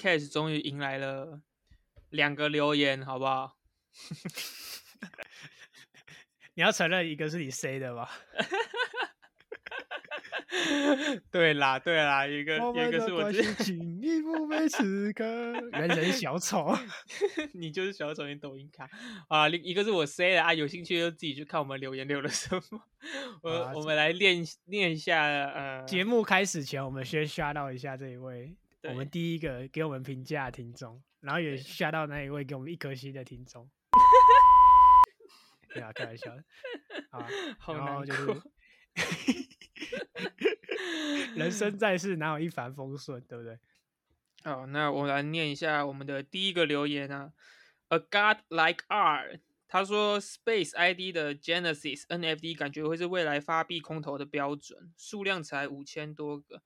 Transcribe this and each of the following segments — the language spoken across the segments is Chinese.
Podcast 终于迎来了两个留言，好不好？你要承认一个是你 say 的吧？对啦，对啦，一个我一个是我自系进一步被此刻。原人小丑，你就是小丑，你抖音卡啊，另一个是我 say 的啊，有兴趣就自己去看我们留言留了什么。我、啊我们来练练一下呃，节目开始前，我们先刷到一下这一位，我们第一个给我们评价的听众，然后也吓到那一位给我们一颗星的听众。对啊，开玩笑的啊，好然后就。是人生在世哪有一帆风顺，对不对？好，那我来念一下我们的第一个留言啊，A God Like R，他说 Space ID 的 Genesis NFD 感觉会是未来发币空投的标准，数量才五千多个。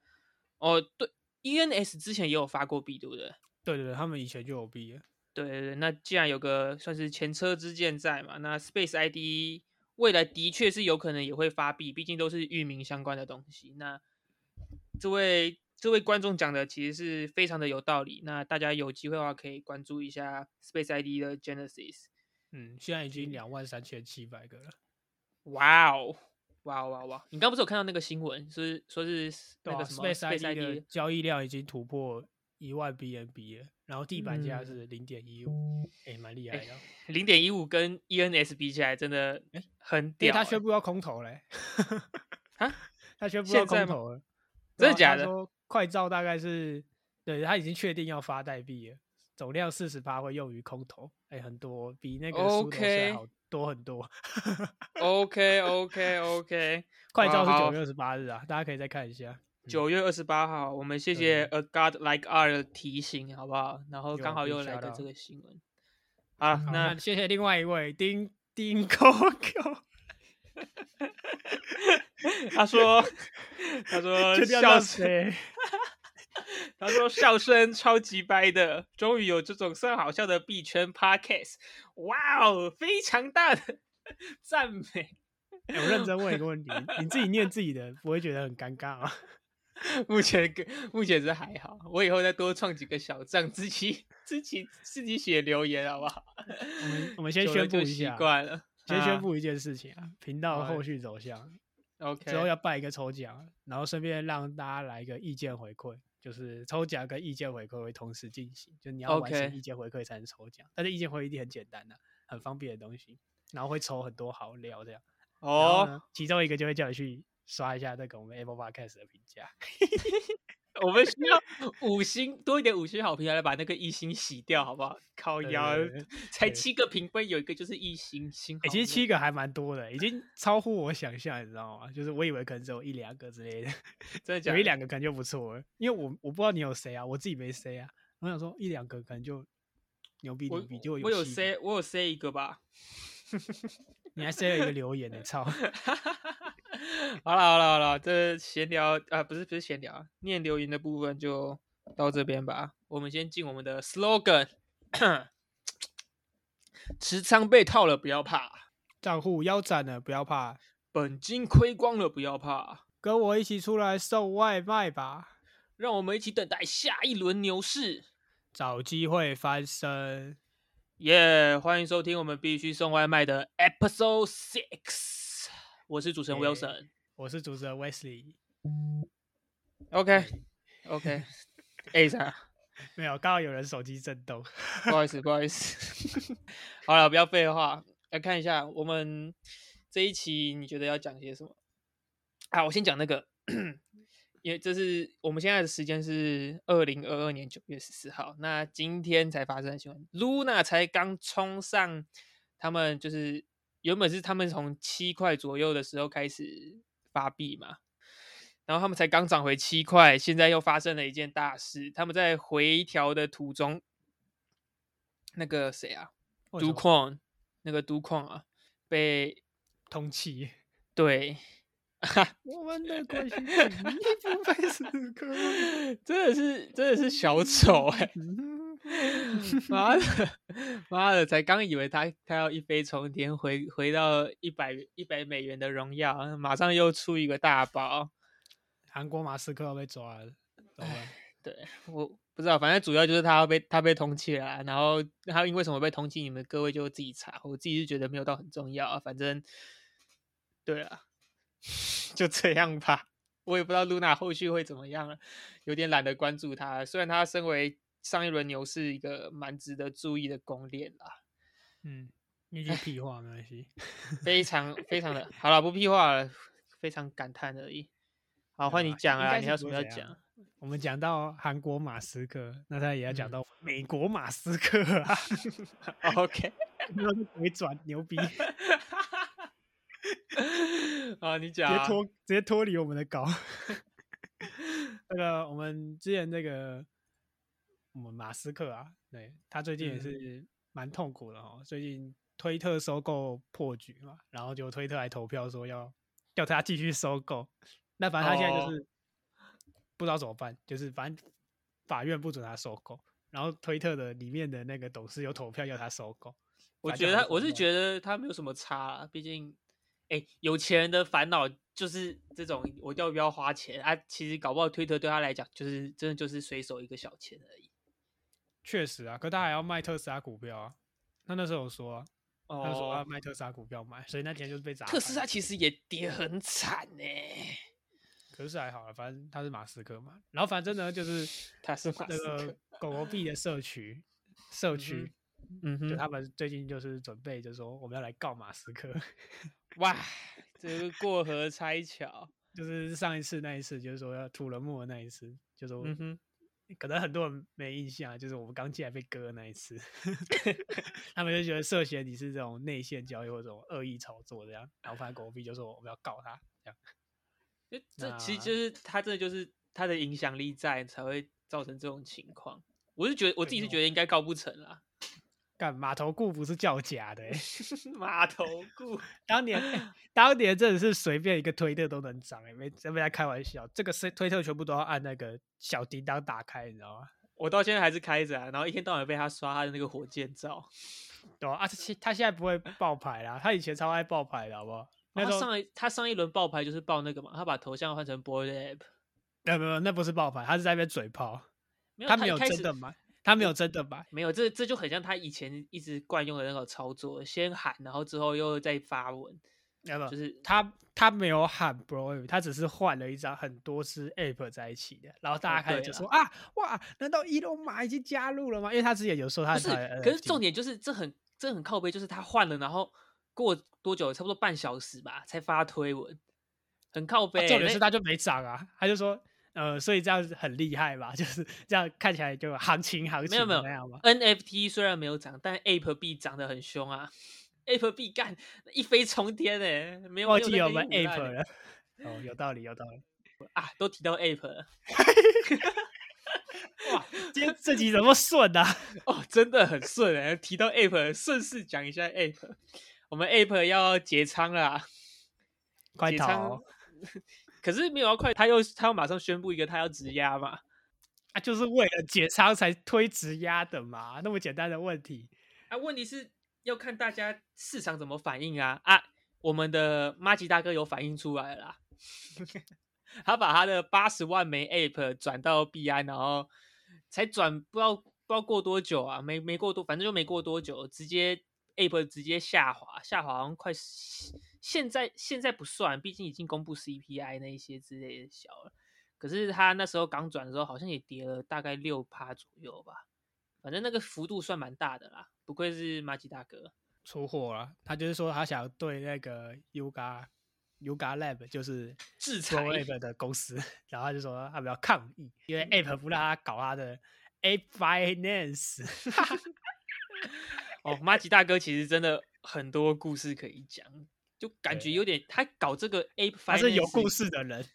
哦，对，ENS 之前也有发过币，对不对？对对对，他们以前就有币了。对对对，那既然有个算是前车之鉴在嘛，那 Space ID 未来的确是有可能也会发币，毕竟都是域名相关的东西。那这位这位观众讲的其实是非常的有道理，那大家有机会的话可以关注一下 Space ID 的 Genesis。嗯，现在已经两万三千七百个了。哇哦，哇哦哇哦哇哦！你刚不是有看到那个新闻，是说是那个什么，Space ID 的交易量已经突破一万 BNB 了，然后地板价嗯是零点一五，哎，蛮厉害的哦。零点一五跟 ENS 比起来，真的很屌、欸。他宣布要空投嘞，啊，他宣布要空投了，真的假的说快照大概是，对他已经确定要发代币了，总量四十八会用于空投，哎，很多，比那个 OK 税好多很多。OK OK OK，快照是九月二十八日啊，大家可以再看一下。九月二十八号，我们谢对谢 A God Like R 的提醒，好不好？然后刚好又来个这个新闻。好，那那谢谢另外一位丁丁 Coco，他说，他说 笑声，让谁？他说笑声超级掰的，终于有这种算好笑的币圈 Podcast，哇哦，非常大的赞美。哎我认真问一个问题，你自己念自己的，不会觉得很尴尬吗？目前跟目前是还好，我以后再多创几个小账，自己自己自己写留言，好不好？我们我们先宣布一下，惯了，先啊宣布一件事情啊，频道后续走向，OK，之后要办一个抽奖，然后顺便让大家来一个意见回馈，就是抽奖跟意见回馈会同时进行，就你要完成意见回馈才能抽奖，但是意见回馈一定很简单的、很方便的东西，然后会抽很多好料这样。哦，其中一个就会叫你去刷一下那个我们 Apple Podcast 的评价。我们需要 五星多一点五星好评来把那个一星洗掉，好不好？靠对腰才七个评分，有一个就是一星星好哎、其实七个还蛮多的，已经超乎我想象，你知道吗？就是我以为可能只有一两个之类的，真的假有一两个可能就不错了。因为我我不知道你有谁啊，我自己没谁啊。我想说一两个可能就牛逼我牛逼，就我有塞我有 say 一个吧。你还塞了一个留言呢，操！好了好了好了，这闲聊啊、不是不是闲聊啊，念留言的部分就到这边吧。我们先进我们的 slogan，持仓被套了不要怕，账户腰斩了，不要怕，本金亏光了不要怕，跟我一起出来送外卖吧，让我们一起等待下一轮牛市。找机会翻身。耶欢迎收听我们必须送外卖的 Episode Six，我是主持人 Wilson。我是主持人 Wesley，OK OK，哎啥？没有，刚好有人手机震动。不好意思，不好意思。好了，不要废话，来看一下我们这一期你觉得要讲些什么？啊，我先讲那个，因为这是我们现在的时间是二零二二年九月十四号，那今天才发生的新闻，Luna 才刚冲上，他们就是原本是他们从七块左右的时候开始发币嘛，然后他们才刚涨回七块，现在又发生了一件大事，他们在回调的途中，那个谁啊，都为什么矿，那个都矿啊，被 通缉。对，我们的关系进一步被死磕。真的是真的是小丑哎、妈的，妈的，才刚以为他他要一飞冲天，回回到一百一百美元的荣耀，马上又出一个大包。韩国马斯克要被抓了？对我不知道，反正主要就是他要被他被通缉了，然后他因为什么被通缉，你们各位就自己查。我自己是觉得没有到很重要啊，反正对啊，就这样吧。我也不知道露娜后续会怎么样了，有点懒得关注她。虽然她身为上一轮牛市一个蛮值得注意的攻链啦，嗯，一句屁话没关系，非常非常的好了，不屁话了，非常感叹而已。好，换你讲啊，你有什么要讲？我们讲到韩国马斯克，那他也要讲到美国马斯克啊。OK，没有回转，牛逼。啊，你讲，直接脱直接脱离我们的稿。那个我们之前那个我们马斯克啊，对他最近也是蛮痛苦的哦。最近推特收购破局嘛，然后就推特来投票说要要他继续收购。那反正他现在就是不知道怎么办，就是反正法院不准他收购，然后推特的里面的那个董事有投票要他收购。我觉得我是觉得他没有什么差，毕竟。哎，有钱人的烦恼就是这种，我要不要花钱啊？其实搞不好推特对他来讲，就是真的就是随手一个小钱而已。确实啊，可他还要卖特斯拉股票啊。他那时候有说，他说要卖特斯拉股票买，所以那天就是被砸。特斯拉其实也跌很惨呢，可是还好了，反正他是马斯克嘛。然后反正呢，就是 他是那个 狗狗币的社区，社区。嗯哼，就他们最近就是准备，就是说我们要来告马斯克。哇，这个过河拆桥，就是上一次那一次，就是说要吐了沫的那一次，就说，嗯哼，可能很多人没印象，就是我们刚进来被割那一次 他们就觉得涉嫌你是这种内线交易或这种恶意炒作这样，然后反正狗币就说我们要告他这样。这其实就是他这就是他的影响力在，才会造成这种情况。我是觉得我自己是觉得应该告不成啦。干码头固不是叫假的，码头固当年当年真的是随便一个推特都能涨哎，没在在开玩笑，这个是推特全部都要按那个小叮当打开，你知道吗？我到现在还是开着，然后一天到晚被他刷他的那个火箭照，对啊，他他现在不会爆牌啦，他以前超爱爆牌的好不好？他上一他上一轮爆牌就是爆那个嘛，他把头像换成 boy app，没有没有，那不是爆牌，他是在那边嘴炮，他没有真的买。他没有真的买，没有，这这就很像他以前一直惯用的那个操作，先喊，然后之后又再发文，就是他他没有喊 bro，他只是换了一张很多只 app 在一起的，然后大家开始就说啊，哇，难道伊隆马已经加入了吗？因为他之前有说他是，可是重点就是这很这很靠背，就是他换了，然后过多久，差不多半小时吧，才发推文，很靠背。重点是他就没涨啊，他就说。呃，所以这样子很厉害吧？就是这样看起来就行情行情没有没有那样吗？NFT 虽然没有涨，但 Ape 币涨得很凶啊！Ape 币干一飞冲天诶，没有忘记我们 Ape 了。哦，有道理，有道理 啊！都提到 Ape 了，哇，今天这集怎么顺啊？哦，真的很顺诶！提到 Ape，顺势讲一下 Ape，我们 Ape 要结仓了，快逃！可是没有要快，他又他要马上宣布一个他要直压嘛，啊，就是为了解仓才推直压的嘛，那么简单的问题啊，问题是要看大家市场怎么反应啊啊，我们的马吉大哥有反应出来了，他把他的八十万枚 App 转到币安，然后才转不知道不知道过多久啊，没没过多，反正就没过多久，直接 App 直接下滑，下滑好像快。现在现在不算，毕竟已经公布 CPI 那一些之类的小了。可是他那时候刚转的时候，好像也跌了大概六趴左右吧。反正那个幅度算蛮大的啦。不愧是马吉大哥，出货了。他就是说他想对那个 Yuga Yuga Lab 就是制裁 App 的公司，然后他就说他比较抗议，因为 App 不让他搞他的 App Finance。哦，马吉大哥其实真的很多故事可以讲。就感觉有点，他搞这个 A，他是有故事的人，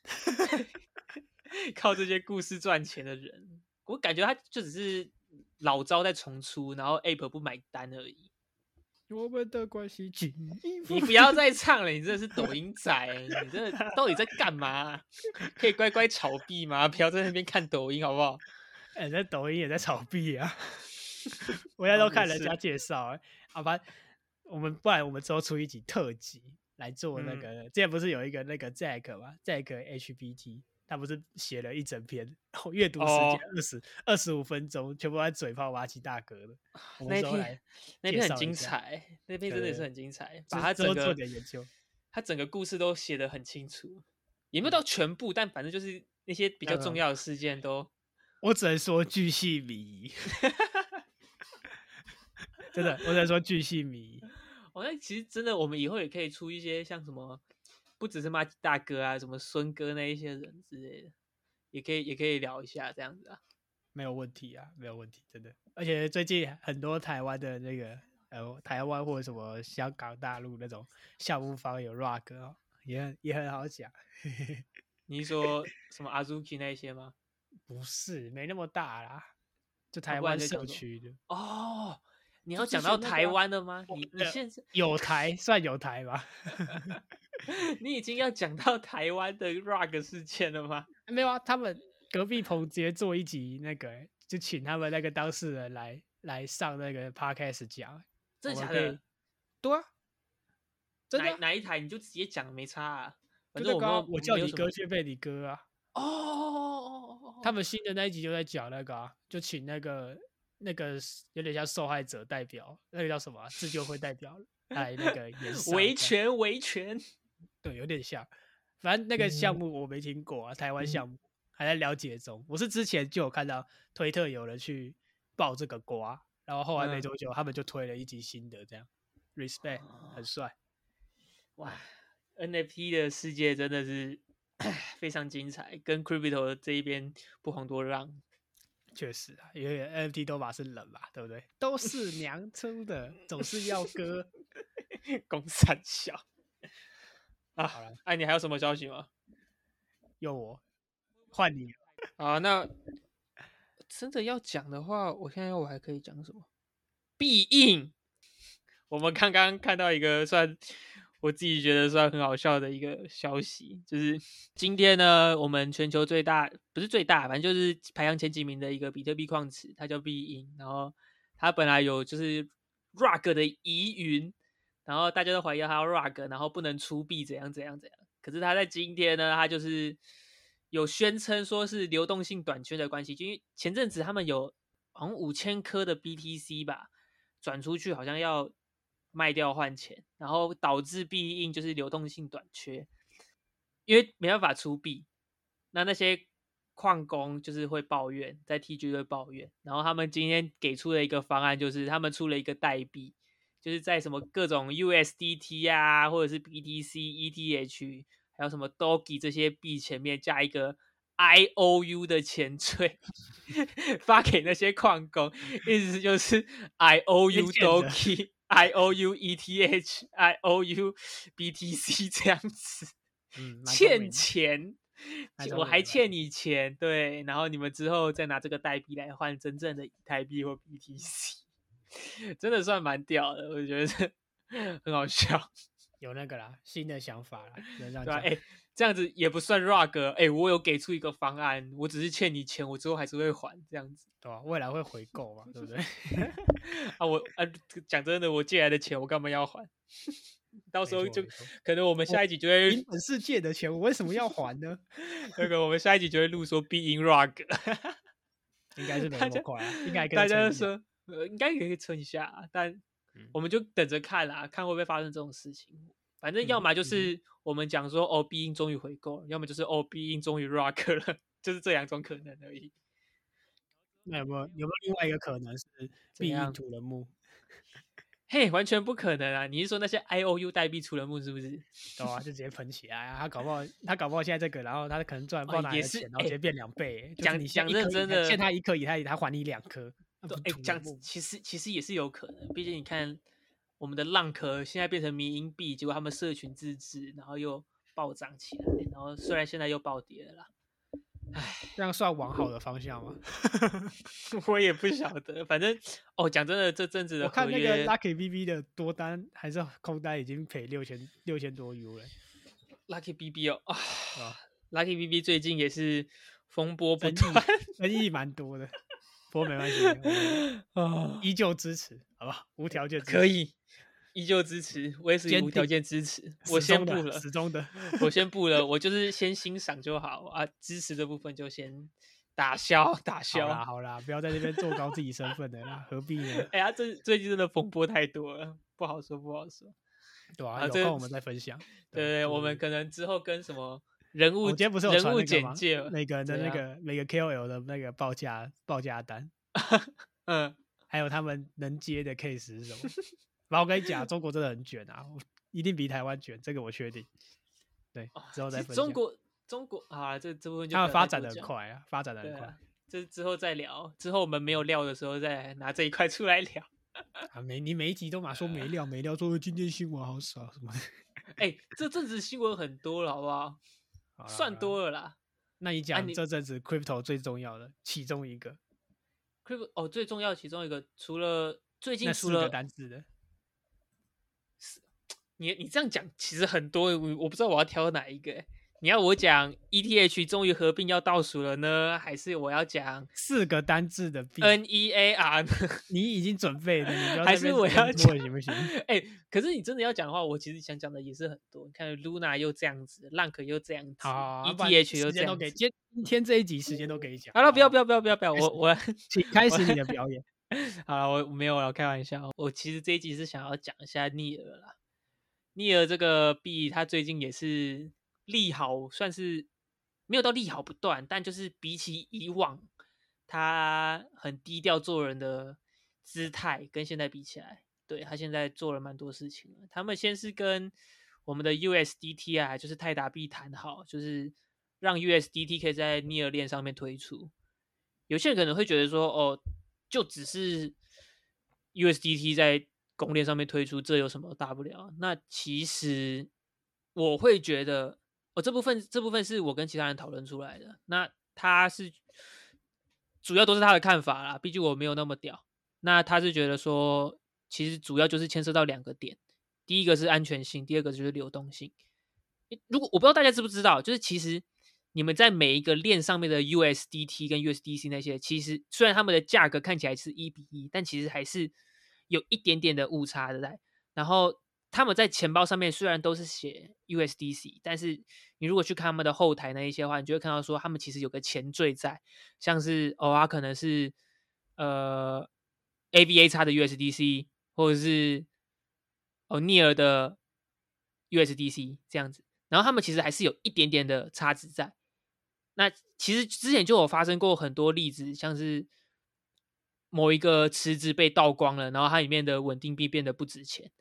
靠这些故事赚钱的人，我感觉他就只是老招在重出，然后 App 不买单而已。我们的关系紧你不要再唱了，你真的是抖音仔，你真的 到底在干嘛？可以乖乖炒币吗？不要在那边看抖音好不好？哎，那抖音也在炒币啊，我现在都看人家介绍，哎，好吧。我们不然我们之后出一集特辑来做那个，之前不是有一个那个 Jack 吗？Jack HBT，他不是写了一整篇，然后阅读时间二十二十五分钟，全部在嘴炮挖起大哥的。那篇那篇很精彩，那。篇真的是很精彩，把他整个做点研究，他整个故事都写的很清楚，也没有到全部，但反正就是那些比较重要的事件都，我只能说巨细靡遗，真的，我只能说巨细靡遗。哦，那其实真的，我们以后也可以出一些像什么。不只是骂大哥啊，什么孙哥那一些人之类的，也可以也可以聊一下这样子啊，没有问题啊，没有问题，真的。而且最近很多台湾的那个呃，台湾或者什么香港、大陆那种项目方有 rock 哦，也很也很好讲。你说什么阿 Zuki 那些吗？不是，没那么大啦，就台湾社区的哦。你要讲到台湾的吗？你你现在有台算有台吧？你已经要讲到台湾的 rug 事件了吗？没有啊，他们隔壁棚直接做一集那个，就请他们那个当事人来来上那个 podcast 讲，真的假的？对啊，真的哪一台你就直接讲没差啊。反正我我叫你哥却被你哥啊。哦，他们新的那一集就在讲那个，啊就请那个。那个有点像受害者代表，那个叫什么自救会代表 来那个演 维权维权，对，有点像。反正那个项目我没听过啊，台湾项目还在了解中。我是之前就有看到推特有人去爆这个瓜，然后后来没多久他们就推了一集新的，这样 respect 很帅。哇，NFT 的世界真的是 非常精彩，跟 crypto 这一边不遑多让。确实啊，因为 NFT 都把是冷嘛，对不对？都是娘出的，总是要割。公三小啊，好了，哎，你还有什么消息吗？有我换你啊？那真的要讲的话，我现在我还可以讲什么？必应，我们刚刚看到一个算。我自己觉得算很好笑的一个消息，就是今天呢，我们全球最大不是最大，反正就是排行前几名的一个比特币矿池，它叫币因，然后它本来有就是 rug 的疑云，然后大家都怀疑它要 rug，然后不能出币怎样怎样怎样。可是它在今天呢，它就是有宣称说是流动性短缺的关系，就因为前阵子他们有好像五千颗的 BTC 吧转出去，好像要。卖掉换钱，然后导致币印就是流动性短缺，因为没办法出币，那那些矿工就是会抱怨，在 TG 会抱怨，然后他们今天给出了一个方案，就是他们出了一个代币，就是在什么各种 USDT 啊，或者是 BTC、ETH，还有什么 Doge 这些币前面加一个 IOU 的前缀，发给那些矿工，意思就是 IOU Doge。I O U E T H I O U B T C 这样子，欠钱，我还欠你钱，对，然后你们之后再拿这个代币来换真正的以太币或 B T C，真的算蛮屌的，我觉得 很好笑，有那个啦，新的想法啦，对吧？哎，这样子也不算 rug，哎，我有给出一个方案，我只是欠你钱，我之后还是会还，这样子。对吧？未来会回购嘛？对不对？啊，我啊，讲真的，我借来的钱，我干嘛要还？到时候就可能我们下一集就会本世界的钱，我为什么要还呢？那个我们下一集就会录说 be in rug，应该是没那么快，应该大家说呃，应该可以撑一下，但我们就等着看啦，看会不会发生这种事情。反正要么就是我们讲说哦，必应终于回购，要么就是哦，B 音终于 rock 了，就是这两种可能而已。那有没有有没有另外一个可能是 币印土人墓？嘿，完全不可能啊！你是说那些 I O U 代币出人墓是不是？对啊，就直接喷起来啊！他搞不好他搞不好现在这个，然后他可能赚爆拿的钱，然后直接变两倍。讲你讲认真的，欠他一颗以太，他还你两颗。哎，讲其实其实也是有可能，毕竟你看我们的浪壳现在变成民营币，结果他们社群自治，然后又暴涨起来，然后虽然现在又暴跌了。啦。唉，这样算往好的方向吗？我也不晓得，反正哦，讲真的，这阵子的我看那个 Lucky BB 的多单还是空单已经赔六千六千多 U 了。Lucky BB 哦啊，Lucky BB 最近也是风波不断，争议蛮多的，不过没关系 啊，依旧支持，好吧，无条件可以，依旧支持，我也是坚无条件支持。我宣终的布了，始终的。我宣布了，我就是先欣赏就好啊，支持的部分就先打消打 好啦消。好啦，不要在这边做高自己身份的啦，何必呢？哎呀，这最近真的风波太多了，不好说不好说。对啊，啊有空我们再分享。对对，我们可能之后跟什么人物我今天不是有人物简介，每个人的那个每个 KOL 的那个报价报价单，嗯，还有他们能接的 case 是什么？然后我跟你讲，中国真的很卷啊，一定比台湾卷，这个我确定。对，之后再分享。中国中国啊，这这部分就他们发展的快啊，发展的很快啊，这之后再聊，之后我们没有料的时候再拿这一块出来聊。啊。每你每一集都嘛说没料没料，说今天新闻好少什么的。哎、这阵子新闻很多了，好不好？算多了啦。那你讲你这阵子 crypto 最重要的其中一个，Crypto 哦，最重要其中一个，除了最近除了单字的，你你这样讲，其实很多，我我不知道我要挑哪一个欸。你要我讲 ETH 终于合并要倒数了呢，还是我要讲四个单字的币，NEAR 呢？你已经准备了，你不要还是我要推脱行不行？哎、可是你真的要讲的话，我其实想讲的也是很多。你看 Luna 又这样子，Lunk 又这样子，ETH 又这样子。今今天这一集时间都给你讲。好了，不要不要不要不要不要，我我请开始你的 表演。好了，我我没有了，开玩笑。我其实这一集是想要讲一下逆尔啦。逆尔这个币，它最近也是利好，算是没有到利好不断，但就是比起以往，他很低调做人的姿态，跟现在比起来，对他现在做了蛮多事情了。他们先是跟我们的 USDT 啊，就是泰达币谈好，就是让 USDT 可以在逆尔链上面推出。有些人可能会觉得说，哦，就只是 USDT 在公链上面推出，这有什么大不了？那其实我会觉得，哦，这部分这部分是我跟其他人讨论出来的。那他是主要都是他的看法啦，毕竟我没有那么屌。那他是觉得说，其实主要就是牵涉到两个点，第一个是安全性，第二个就是流动性。如果我不知道大家知不知道，就是其实你们在每一个链上面的 USDT 跟 USDC 那些，其实虽然他们的价格看起来是一比一，但其实还是有一点点的误差的在。然后他们在钱包上面虽然都是写 USDC，但是你如果去看他们的后台那一些话，你就会看到说他们其实有个前缀在，像是哦，它可能是呃 AVA 叉的 USDC，或者是哦 Near 的 USDC 这样子。然后他们其实还是有一点点的差值在。那其实之前就有发生过很多例子，像是某一个池子被盗光了，然后它里面的稳定币变得不值钱，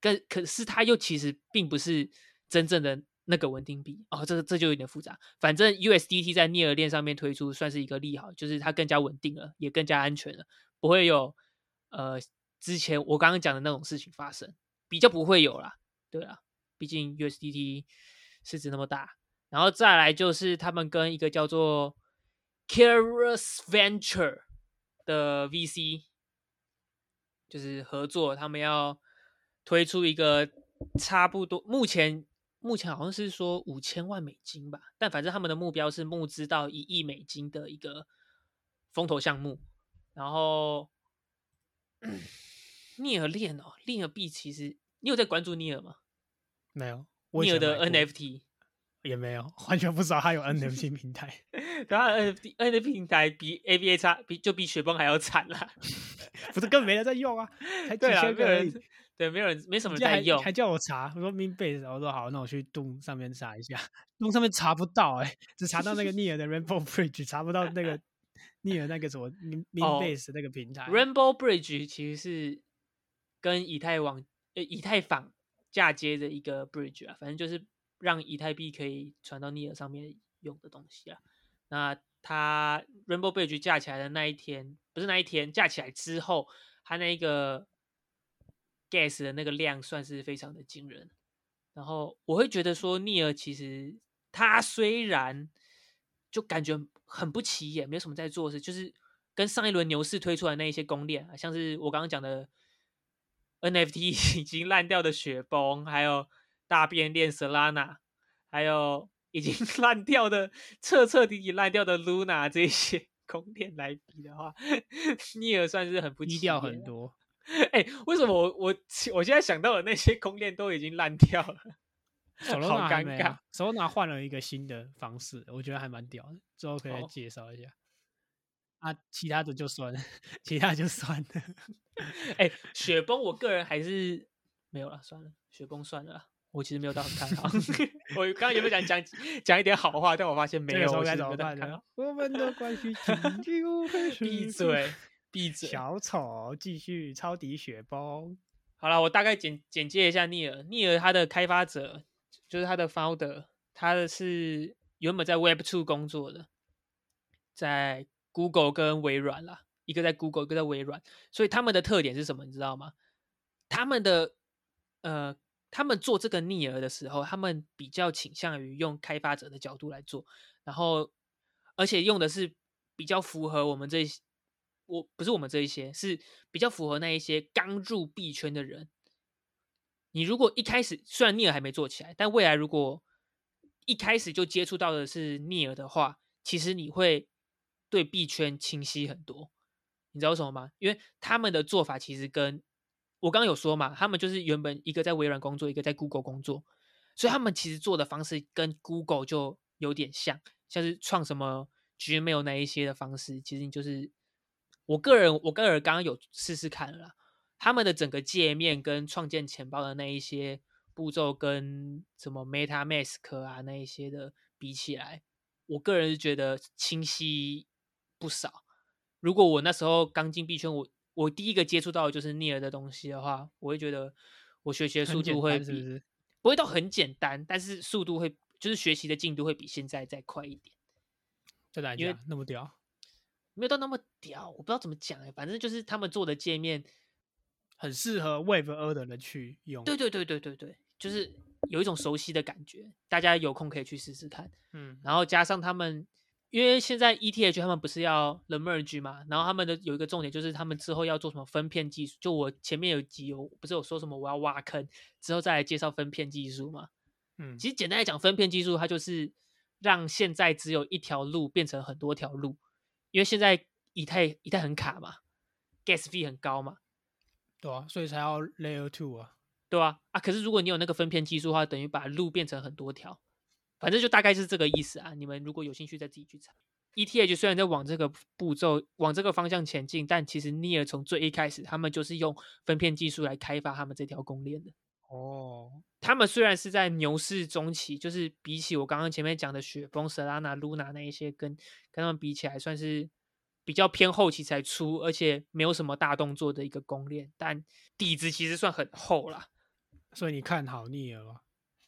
可可是它又其实并不是真正的那个稳定币哦，这这就有点复杂。反正 USDT 在镍尔链上面推出算是一个利好，就是它更加稳定了，也更加安全了，不会有呃之前我刚刚讲的那种事情发生，比较不会有啦。对啊，毕竟 USDT 市值那么大，然后再来就是他们跟一个叫做 Keras Venture 的 VC 就是合作，他们要推出一个差不多目前目前好像是说五千万美金吧，但反正他们的目标是募资到一亿美金的一个风投项目，然后。尼尔链哦，链尔币其实你有在关注尼尔吗？没有，我以尼尔的 NFT，也没有，完全不知道它有 NFT 平台。然后 NFT NFT 平台比 ABA 差，比就比雪崩还要惨啦。不是根本没人在用啊，才几 对啊，千个人已。对，没有人，没什么人在用。还叫我查，我说 Minbase，我说好，那我去 Doom 上面查一下，Doom 上面查不到哎、只查到那个 Near 的 Rainbow Bridge，查不到那个 Near 那个什么 Min 哦 Minbase 那个平台。Rainbow Bridge 其实是跟以太网呃以太坊嫁接的一个 bridge 啊，反正就是让以太币可以传到 Near 上面用的东西啊。那它 Rainbow Bridge 架起来的那一天，不是那一天，架起来之后，它那个 gas 的那个量算是非常的惊人。然后我会觉得说，Near 其实他虽然就感觉很不起眼，没有什么在做的事，就是跟上一轮牛市推出来那一些公链啊，像是我刚刚讲的 NFT 已经烂掉的雪崩，还有大变链 Solana，还有已经 烂掉的彻彻底底烂掉的 Luna 这些宫殿来比的话，尼尔算是很不低调。很多，哎、为什么我我我现在想到的那些空链都已经烂掉了？手好尴拿还没啊尬。手拿换了一个新的方式，我觉得还蛮屌的，之后可以再哦介绍一下。啊，其他的就算了，其他就算了。哎、雪崩，我个人还是没有了，算了，雪崩算了啦。我其实没有到很看好。我刚刚有没有讲讲讲一点好话？但我发现没有，我其实没有怎么办呢？我们的关系紧紧开始闭嘴，闭嘴。小丑继续抄底雪崩。好了，我大概简简介一下尼尔。尼尔他的开发者就是他的 founder，他的是原本在 Web Two 工作的，在 Google 跟微软啦，一个在 Google，一个在微软。所以他们的特点是什么？你知道吗？他们的呃，他们做这个逆儿的时候，他们比较倾向于用开发者的角度来做，然后而且用的是比较符合我们这些，我不是我们这一些，是比较符合那一些刚入币圈的人。你如果一开始虽然逆尔还没做起来，但未来如果一开始就接触到的是逆尔的话，其实你会对币圈清晰很多。你知道为什么吗？因为他们的做法其实跟我刚刚有说嘛，他们就是原本一个在微软工作，一个在 Google 工作，所以他们其实做的方式跟 Google 就有点像，像是创什么 Gmail 那一些的方式，其实你就是我个人，我个人刚刚有试试看了啦，他们的整个界面跟创建钱包的那一些步骤，跟什么 MetaMask 啊那一些的比起来，我个人是觉得清晰不少。如果我那时候刚进币圈，我我第一个接触到的就是 Near 的东西的话，我会觉得我学习的速度会比是不会到很简单，但是速度会就是学习的进度会比现在再快一点。因为真的假的那么屌？没有到那么屌，我不知道怎么讲哎、反正就是他们做的界面，很适合 Web 二的人去用。对对对对对对，就是有一种熟悉的感觉，大家有空可以去试试看。嗯，然后加上他们，因为现在 ETH 他们不是要 the merge 嘛，然后他们的有一个重点就是他们之后要做什么分片技术。就我前面有集有不是有说什么我要挖坑，之后再来介绍分片技术嘛。嗯，其实简单来讲，分片技术它就是让现在只有一条路变成很多条路，因为现在以太以太很卡嘛，gas fee 很高嘛，对啊，所以才要 Layer Two 啊。对啊、啊？可是如果你有那个分片技术的话，等于把路变成很多条，反正就大概是这个意思啊。你们如果有兴趣，再自己去查。ETH 虽然在往这个步骤、往这个方向前进，但其实 Near 从最一开始，他们就是用分片技术来开发他们这条公链的。哦，他们虽然是在牛市中期，就是比起我刚刚前面讲的雪崩、Solana、Luna 那一些，跟跟他们比起来，算是比较偏后期才出，而且没有什么大动作的一个公链，但底子其实算很厚啦。所以你看好逆了吗？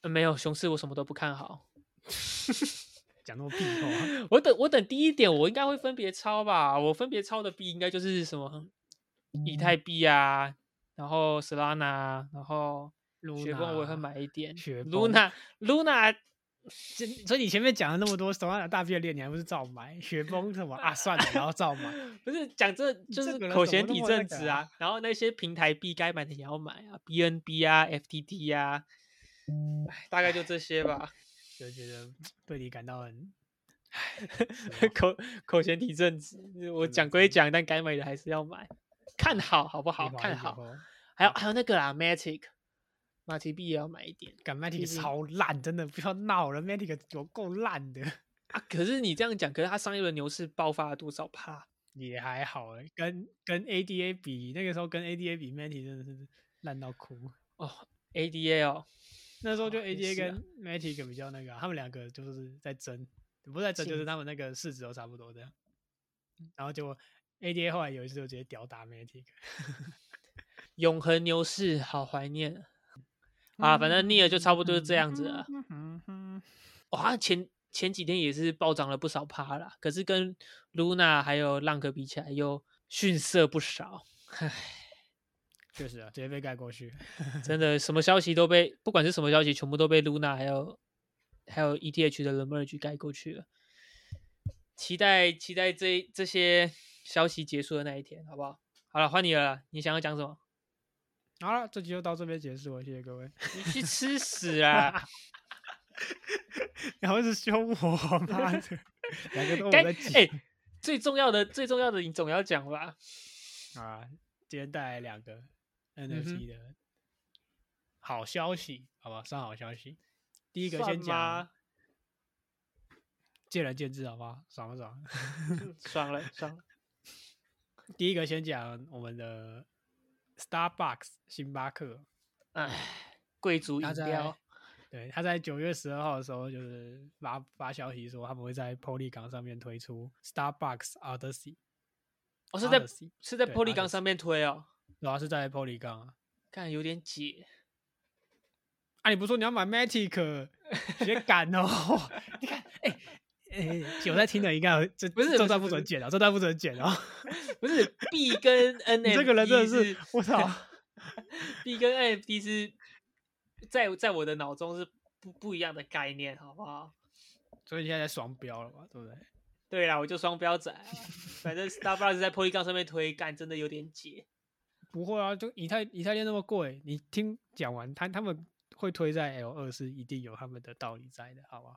呃、没有熊市，我什么都不看好。讲那么屁话，我等我等第一点，我应该会分别抄吧。我分别抄的币应该就是什么以太币啊，然后 Solana，啊然后雪崩我也会买一点。雪崩 Luna Luna 所以你前面讲了那么多手上的大便链，你还不是照买？雪崩什么啊？算了，然后照买。不是讲这就是口嫌体正直啊，然后那些平台币该买的也要买啊，BNB 啊，FTT 啊，唉大概就这些吧。就觉得对你感到很 口口嫌体正直，我讲归讲，但该买的还是要买，看好好不好？看好。还有还有那个啦，Matic，马蹄币也要买一点干 Matic 超烂，真的不要闹了，Matic 有够烂的，啊。可是你这样讲，可是他上一轮牛市爆发了多少趴？也还好哎，跟跟 ADA 比，那个时候跟 ADA 比，Matic 真的是烂到哭。哦，ADA 哦，那时候就 ADA 跟 Matic 比较那个啊、他们两个就是在争，不是在争，就是他们那个市值都差不多这样。然后结果 ADA 后来有一次就直接吊打 Matic，永恒牛市，好怀念啊！反正尼尔就差不多是这样子了。嗯哼哇，前前几天也是暴涨了不少趴啦，可是跟 Luna 还有浪哥比起来又逊色不少。唉，确实啊，直接被盖过去。真的 什么消息都被，不管是什么消息，全部都被 Luna 还有还有 ETH 的 merge 盖过去了。期待期待这这些消息结束的那一天，好不好？好了，换你了，你想要讲什么？好了，这集就到这边结束了，谢谢各位。你去吃屎啊！然后是凶我，妈的，两个都在挤。哎、最重要的最重要的你总要讲吧？啊，今天带来两个嗯 NFT 的好消息，好吧，算好消息。第一个先讲吗，见仁见智，好不好？爽不爽？嗯爽了爽了。第一个先讲我们的 Starbucks 星巴克，哎，贵族饮料，对他在九月十二号的时候，就是发发消息说他们会在 Polygon 上面推出 Starbucks Odyssey，哦是在 Odyssey 是在对 Polygon 上面推哦，然后是在 Polygon 啊。看有点挤。啊，你不说你要买 Matic，直接赶哦！你看，哎、哎、有在听的应该有这不是这段不准剪哦，这段不准剪哦。不是 B 跟 你这个人真的是是，我操！B 跟 NFT 是在在我的脑中是不不一样的概念，好不好？所以现在在双标了嘛，对不对？对啦，我就双标仔啊，反正 Starbucks 在 Polygon 上面推，干真的有点解。不会啊，就以太以太链那么贵，你听讲完，他他们会推在 L 二是一定有他们的道理在的，好吧？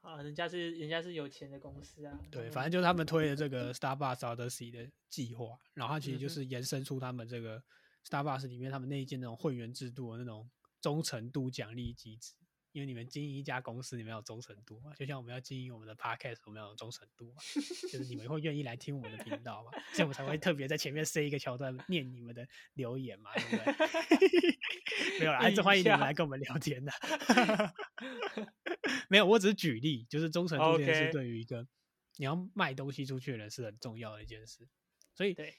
啊，人家是人家是有钱的公司啊。对，嗯反正就是他们推的这个 Starbucks Odyssey 的计划，然后它其实就是延伸出他们这个 Starbucks 里面他们那一件那种会员制度的那种忠诚度奖励机制。因为你们经营一家公司，你们要有忠诚度嘛，就像我们要经营我们的 Podcast，我们要有忠诚度嘛，就是你们会愿意来听我们的频道嘛，所以我们才会特别在前面塞一个桥段念你们的留言嘛，对不对？没有啦，还是欢迎你们来跟我们聊天的。没有，我只是举例，就是忠诚度这件事对于一个你要卖东西出去的人是很重要的一件事。所以对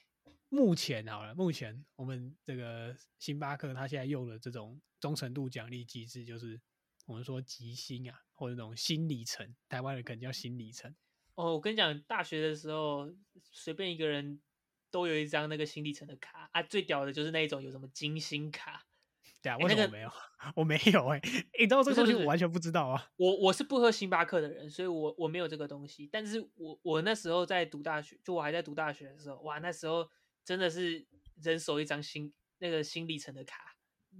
目前好了，目前我们这个星巴克它现在用的这种忠诚度奖励机制，就是我们说吉星啊，或者那种新里程，台湾人可能叫新里程。哦，我跟你讲，大学的时候随便一个人都有一张那个新里程的卡啊，最屌的就是那一种有什么金星卡。对啊，什么 我没有？我没有哎、你知道这个东西我完全不知道啊。我我是不喝星巴克的人，所以我我没有这个东西。但是我我那时候在读大学，就我还在读大学的时候，哇，那时候真的是人手一张新那个新里程的卡。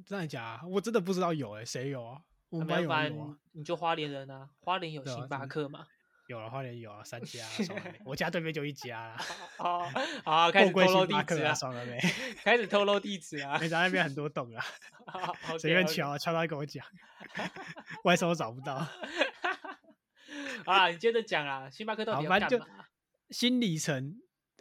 真的假的？我真的不知道有哎、谁有啊？我们班你就花莲人啊，花莲有星巴克嘛。有了，花莲有啊，三 家啊，爽了没？我家对面就一家啦。哦，好，开始透露地址啊，爽了没？开始透露地址啊。没咱那边很多栋啊，好随便敲啊，敲到跟我讲，外送都找不到。好啦，你接着讲啊，星巴克到底反正就干嘛？新里程，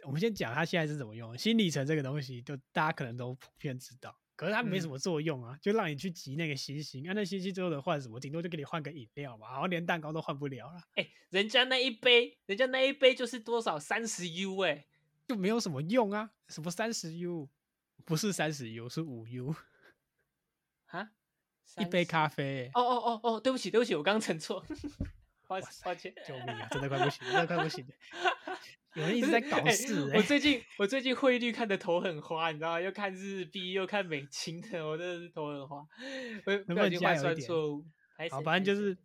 我们先讲它现在是怎么用的。新里程这个东西，就大家可能都普遍知道，可是它没什嗯么作用啊，就让你去集那个星星，啊，那星星最后能换什么？顶多就给你换个饮料嘛，好像连蛋糕都换不了了，哎、人家那一杯，人家那一杯就是多少三十 U 哎、就没有什么用啊。什么三十 U，不是三十 U，是五 U，啊，一杯咖啡、欸。哦哦哦哦，对不起对不起，我刚称错，抱歉抱歉，救命啊！真的快不行了，真的快不行了。有人一直在搞哎事、欸我最近 我最近汇率看的头很花，你知道吗？又看日币又看美金的，我真的是头很花，我不能不能小心换加油一点算错误。好，反正就是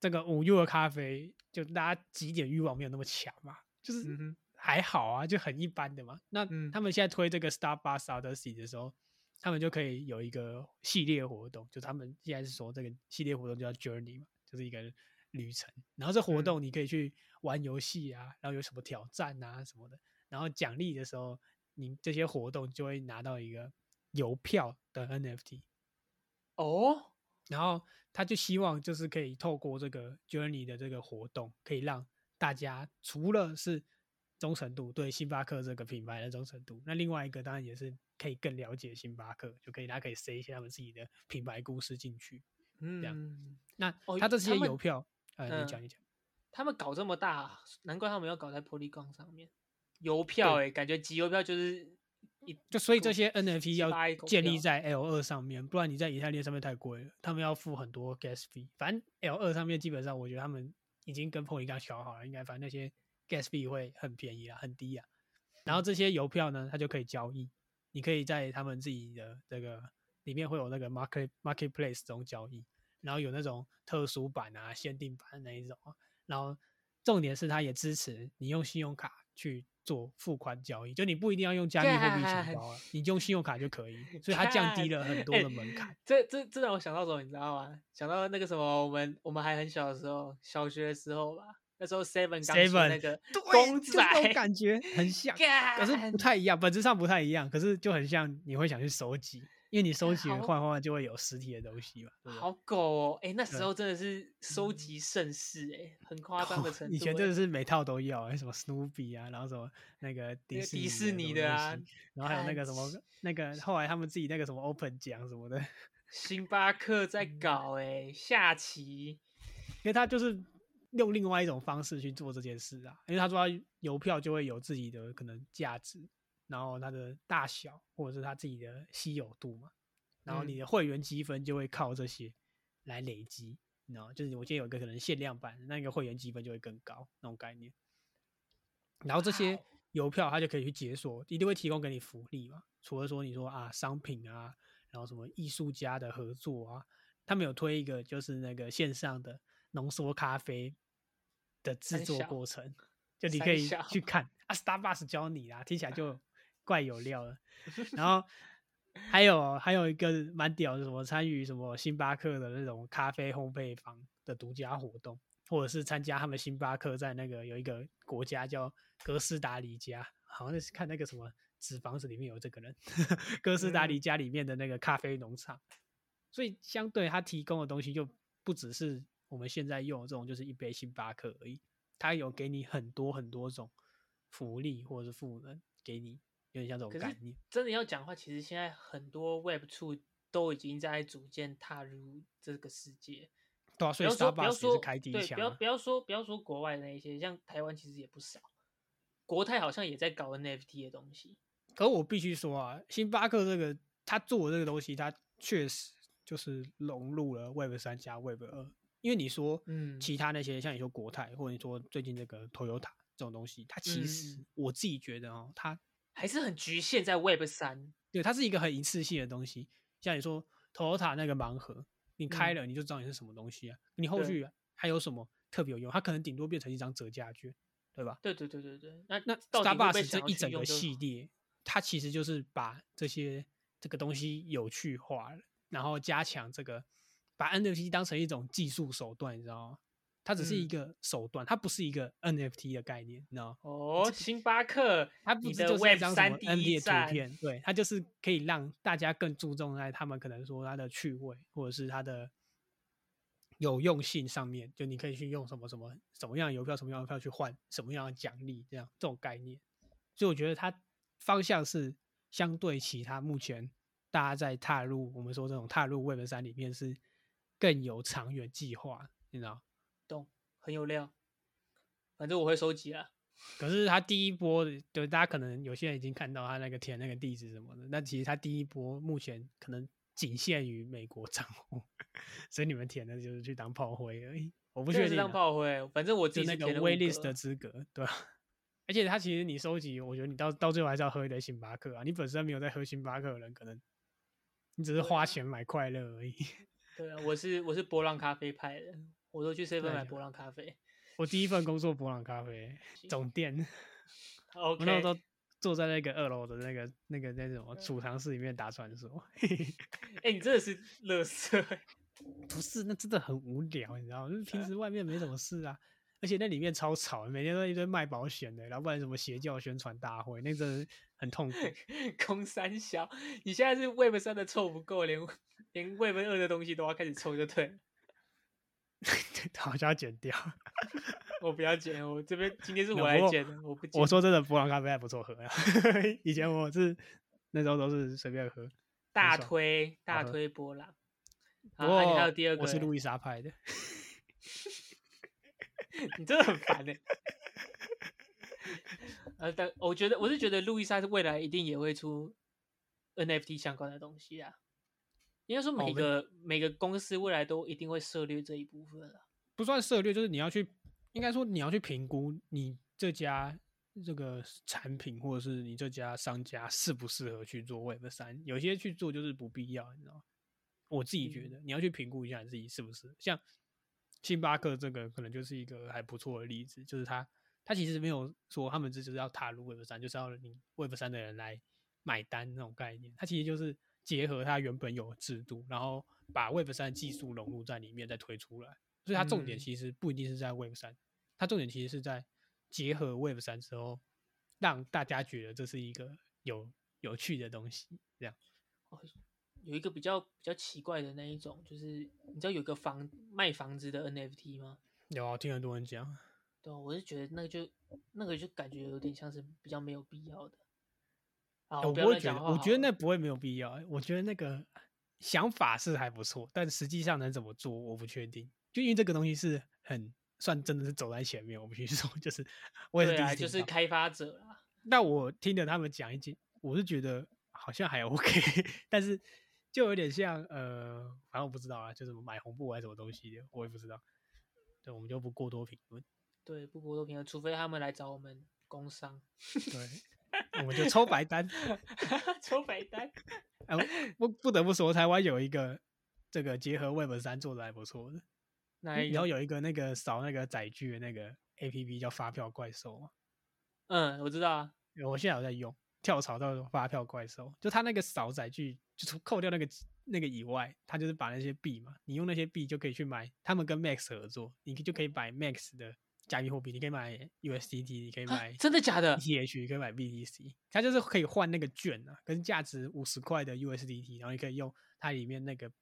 这个五 U 的咖啡，就大家几点欲望没有那么强嘛，就是还好啊，就很一般的嘛。那嗯他们现在推这个 Starbucks Odyssey 的时候，他们就可以有一个系列活动，就他们现在是说这个系列活动叫 Journey 嘛，就是一个旅程。然后这活嗯动你可以去玩游戏啊，然后有什么挑战啊什么的，然后奖励的时候，你这些活动就会拿到一个邮票的 NFT。哦，然后他就希望就是可以透过这个 Journey 的这个活动，可以让大家除了是忠诚度对星巴克这个品牌的忠诚度，那另外一个当然也是可以更了解星巴克，就可以大家可以塞一些他们自己的品牌故事进去。这样嗯，那哦他这些邮票，呃，你讲嗯你讲，他们搞这么大，难怪他们要搞在 Polygon 上面。邮票哎、感觉集邮票就是一就所以这些 NFT 要建立在 L 二上面，不然你在以太链上面太贵了，他们要付很多 gas fee。反正 L 二上面基本上我觉得他们已经跟 Polygon 调好了，应该反正那些 gas fee 会很便宜啊，很低啊。然后这些邮票呢，它就可以交易，你可以在他们自己的这个里面会有那个 market marketplace 这种交易，然后有那种特殊版啊、限定版那一种啊，然后重点是它也支持你用信用卡去做付款交易，就你不一定要用加密货币钱包啊，你用信用卡就可以，所以它降 低了很多哎的门槛。这这这让我想到什么，你知道吗？想到那个什么，我们我们还很小的时候，小学的时候吧，那时候 Seven 刚出 Seven 那个对公仔种感觉很像，可是不太一样，本质上不太一样，可是就很像你会想去收集，因为你收集了好换换就会有实体的东西嘛。对对好狗哦！哎、那时候真的是收集盛世哎、很夸张的 程度欸。以前真的是每套都要，哎什么 Snoopy 啊，然后什么那个迪那个士迪士尼的的啊然后还有那个什么那个后来他们自己那个什么 Open 奖什么的，星巴克在嗯搞哎、下棋，因为他就是用另外一种方式去做这件事啊，因为他说他邮票就会有自己的可能价值，然后它的大小或者是它自己的稀有度嘛，然后你嗯的会员积分就会靠这些来累积，你知道，就是我今天有一个可能限量版，那个会员积分就会更高那种概念。然后这些邮票它就可以去解锁，一定会提供给你福利嘛。除了说你说啊商品啊，然后什么艺术家的合作啊，他们有推一个就是那个线上的浓缩咖啡的制作过程，就你可以去看啊，Starbucks 教你啦，听起来就怪有料的。然后还有还有一个蛮屌的，什么参与什么星巴克的那种咖啡烘焙坊的独家活动，或者是参加他们星巴克在那个有一个国家叫哥斯达黎加，好像是看那个什么纸房子里面有这个人，哥斯达黎加里面的那个咖啡农场，所以相对他提供的东西就不只是我们现在用的这种，就是一杯星巴克而已，他有给你很多很多种福利或者是赋能给你，有点像这种概念。真的要讲话，其实现在很多 Web 处都已经在逐渐踏入这个世界。对啊，所以说不要 Starbucks 也说是开第一对，枪、啊。不要不要说不要说国外的那一些，像台湾其实也不少。国泰好像也在搞 NFT 的东西。可我必须说啊，星巴克这个他做的这个东西，他确实就是融入了 Web 三加 Web 二。因为你说，嗯其他那些像你说国泰，或者你说最近这个 Toyota 这种东西，它其实嗯我自己觉得哦，它还是很局限在 Web 三。对它是一个很一次性的东西。像你说 Toyota 那个盲盒，你开嗯了你就知道你是什么东西啊，你后对续还有什么特别有用？它可能顶多变成一张折价券，对吧？对对对对对，那那到底会不会 Starbucks 这一整个系列，它其实就是把这些这个东西有趣化了，然后加强这个，把 NFT 当成一种技术手段，你知道吗？它只是一嗯个手段，它不是一个 NFT 的概念，你知道吗？哦，星巴克，它不你的是就是一 Web 张什么三第 NFT 的图，片，对，它就是可以让大家更注重在他们可能说它的趣味，或者是它的有用性上面，就你可以去用什么什么什么样的邮票，什么样的邮票去换什么样的奖励，这样这种概念。所以我觉得它方向是相对其他目前大家在踏入我们说这种踏入 Web 三里面是更有长远计划，你知道？懂，很有料。反正我会收集啊。可是他第一波的，对大家可能有些人已经看到他那个填那个地址什么的，那其实他第一波目前可能仅限于美国账户，所以你们填的就是去当炮灰而已。我不确定啊，炮灰，反正我自就那个 waitlist 的资格，对吧、而且他其实你收集，我觉得你到到最后还是要喝一杯星巴克啊。你本身没有在喝星巴克的人，可能你只是花钱买快乐而已。对啊，我是我是波浪咖啡派的，我都去假的买波浪咖啡。我第一份工作波浪咖啡 总店，我那时候坐在那个二楼的那个那个那种储藏室里面打传说。哎、你真的是乐色，不是，那真的很无聊，你知道吗？就是平时外面没什么事啊，而且那里面超吵，每天都一堆卖保险的，然后不然什么邪教宣传大会，那真的很痛苦。空三小，你现在是 Web 三的凑不够，连连 Web 二的东西都要开始凑就对了。好像要剪掉。我不要剪，我这边今天是我来剪的，我不剪。我说真的，博朗咖啡还不错喝呀、以前我是那时候都是随便喝。大推大推波浪。不好，那你过还有第二个欸，我是路易莎派的。你真的很烦呢、呃，但我觉得我是觉得路易莎是未来一定也会出 NFT 相关的东西啊。应该说每个、每个公司未来都一定会涉猎这一部分啊。不算涉略，就是你要去，应该说你要去评估你这家这个产品或者是你这家商家 适不适合去做 Web 三，有些去做就是不必要，你知道吗？我自己觉得你要去评估一下你自己是不是像星巴克这个，可能就是一个还不错的例子，就是他他其实没有说他们这就是要踏入 Web 三，就是要你 Web 三的人来买单那种概念，它其实就是结合它原本有的制度，然后把 Web 三技术融入在里面再推出来。所以它重点嗯其实不一定是在 Web 三，它重点其实是在结合 Web 三之后，让大家觉得这是一个有有趣的东西，这样。有一个比较比较奇怪的那一种，就是你知道有个房卖房子的 NFT 吗？有啊，听很多人讲。对，我是觉得那个就那个就感觉有点像是比较没有必要的。啊，我不会觉得，我觉得那不会没有必要欸。我觉得那个想法是还不错，但实际上能怎么做，我不确定。就因为这个东西是很算真的是走在前面，我必须说，就是我也是啊，第一次就是开发者啦。那我听着他们讲一句，我是觉得好像还 OK，但是就有点像呃，反正我不知道啊，就是买红布还是什么东西的，我也不知道。对，我们就不过多评论。对，不过多评论，除非他们来找我们工商对，我们就抽白单。抽白单。哎、我不不得不说，台湾有一个这个结合 Web 三做的还不错的，那？然后有一个那个扫那个载具的那个 APP 叫发票怪兽嘛，嗯，我知道啊。我现在有在用，跳槽到发票怪兽，就它那个扫载具，就除扣掉那个那个以外，它就是把那些币嘛，你用那些币就可以去买，他们跟 Max 合作，你就可以买 Max 的加密货币，你可以买 USDT，你可以啊买真的假的？ETH，你可以买 BTC，它就是可以换那个券啊，跟价值五十块的 USDT，然后你可以用它里面那个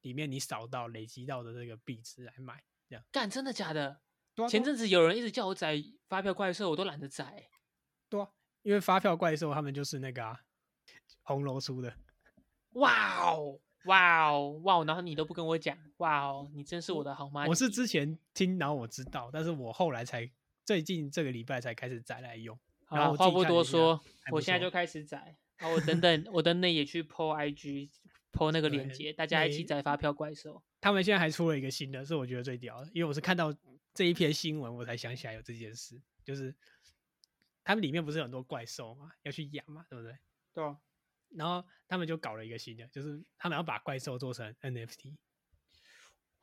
里面你扫到累积到的这个币值来买，这样。干，真的假的？啊对啊前阵子有人一直叫我载发票怪兽，我都懒得载。对啊，因为发票怪兽他们就是那个啊，红楼出的。哇哦，哇哦，哇哦！然后你都不跟我讲，哇哦，你真是我的好妈。我是之前听，然后我知道，但是我后来才最近这个礼拜才开始载来用。好话不多说，我现在就开始载。然后我等等，我等等也去 PO IG PO 那个链对接，大家一起没载发票怪兽。他们现在还出了一个新的，是我觉得最屌的，因为我是看到这一篇新闻，我才想起来有这件事，就是他们里面不是有很多怪兽嘛，要去养嘛，对不对？对啊，然后他们就搞了一个新的，就是他们要把怪兽做成 NFT，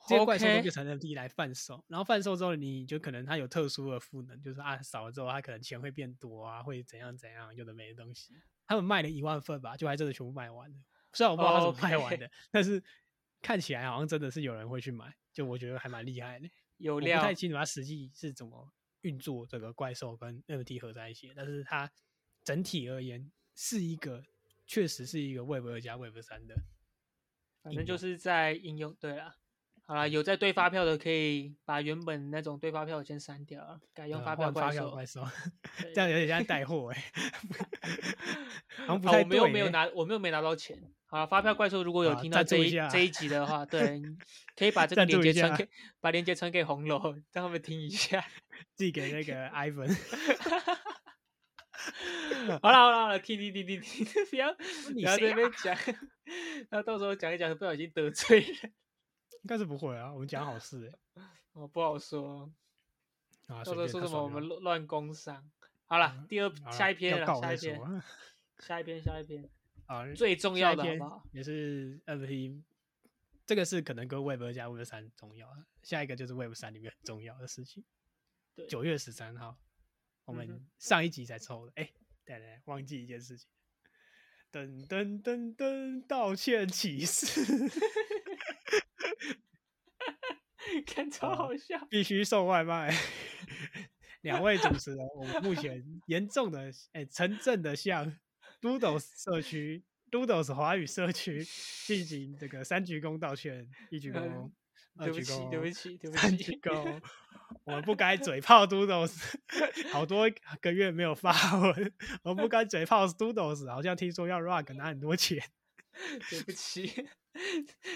这些怪兽都 OK 变成 NFT 来贩售，然后贩售之后，你就可能它有特殊的赋能，就是啊少了之后，它可能钱会变多啊，会怎样怎样，有的没的东西。他们卖了一万份吧，就还真的全部卖完了。虽然我不知道他怎么卖完的但是看起来好像真的是有人会去买，就我觉得还蛮厉害的。有我不太。清楚它实际是怎么运作这个怪兽跟 NFT 合在一起，但是它整体而言是一个，确实是一个 Web 二加 Web 三的。反正就是在应用。对啦，好啦，有在对发票的可以把原本那种对发票的先删掉啊，改用呃发票怪兽。票怪兽，这样有点像带货哎、好像不好，太我没有对欸没有拿，我没有没拿到钱。好了，发票怪兽如果有好听到这一这一集的话，对，可以把这个链接传给，把链接传给红楼，让他们听一下。寄给那个 Ivan。好了好了好了，听听听听听，不要你不要在谁那边讲，那到时候讲一讲，不小心得罪人，应该是不会啊，我们讲好事哎、哦，不好说。啊，到时候说什么我们乱工商。好了，嗯第二好下一篇了，下一篇，下一篇，下一篇，啊，最重要的好不好？也是 NFT，这个是可能跟 Web 二加 Web 三重要的，下一个就是 Web 三里面很重要的事情。对九月十三号，我们上一集才抽的，哎、对对对，忘记一件事情，噔噔噔噔，道歉启事，看 超好好笑。必须送外卖。两位主持人，我们目前严重的哎城镇的向 Doodles 社区 Doodles 华语社区进行这个三鞠躬道歉，一鞠躬对不起，对不，起，对不起鞠起。躬。我们不该嘴炮 Doodles，好多个月没有发文，我们不该嘴炮 Doodles，好像听说要 Rock 拿很多钱。对不起，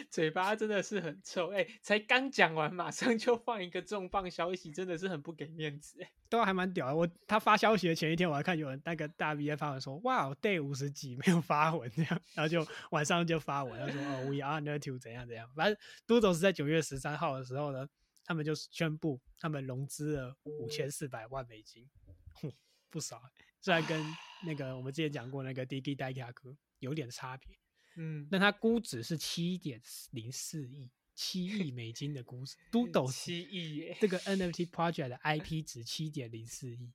嘴巴真的是很臭。哎、才刚讲完，马上就放一个重磅消息，真的是很不给面子、哎，都还蛮屌的。我他发消息的前一天，我还看有人那个大 V 在发文说，哇，day 五十几没有发文这样，然后就 晚上就发文，他说哦，we are n to 怎样怎样。反正都总是在九月十三号的时候呢，他们就宣布他们融资了五千四百万美金，哼，不少欸。虽然跟那个我们之前讲过那个 Digi d a i k a 哥有点差别，嗯，那它估值是七点零四亿，七亿美金的估值。Doodles 七亿耶，这个 NFT project 的 IP 值七点零四亿，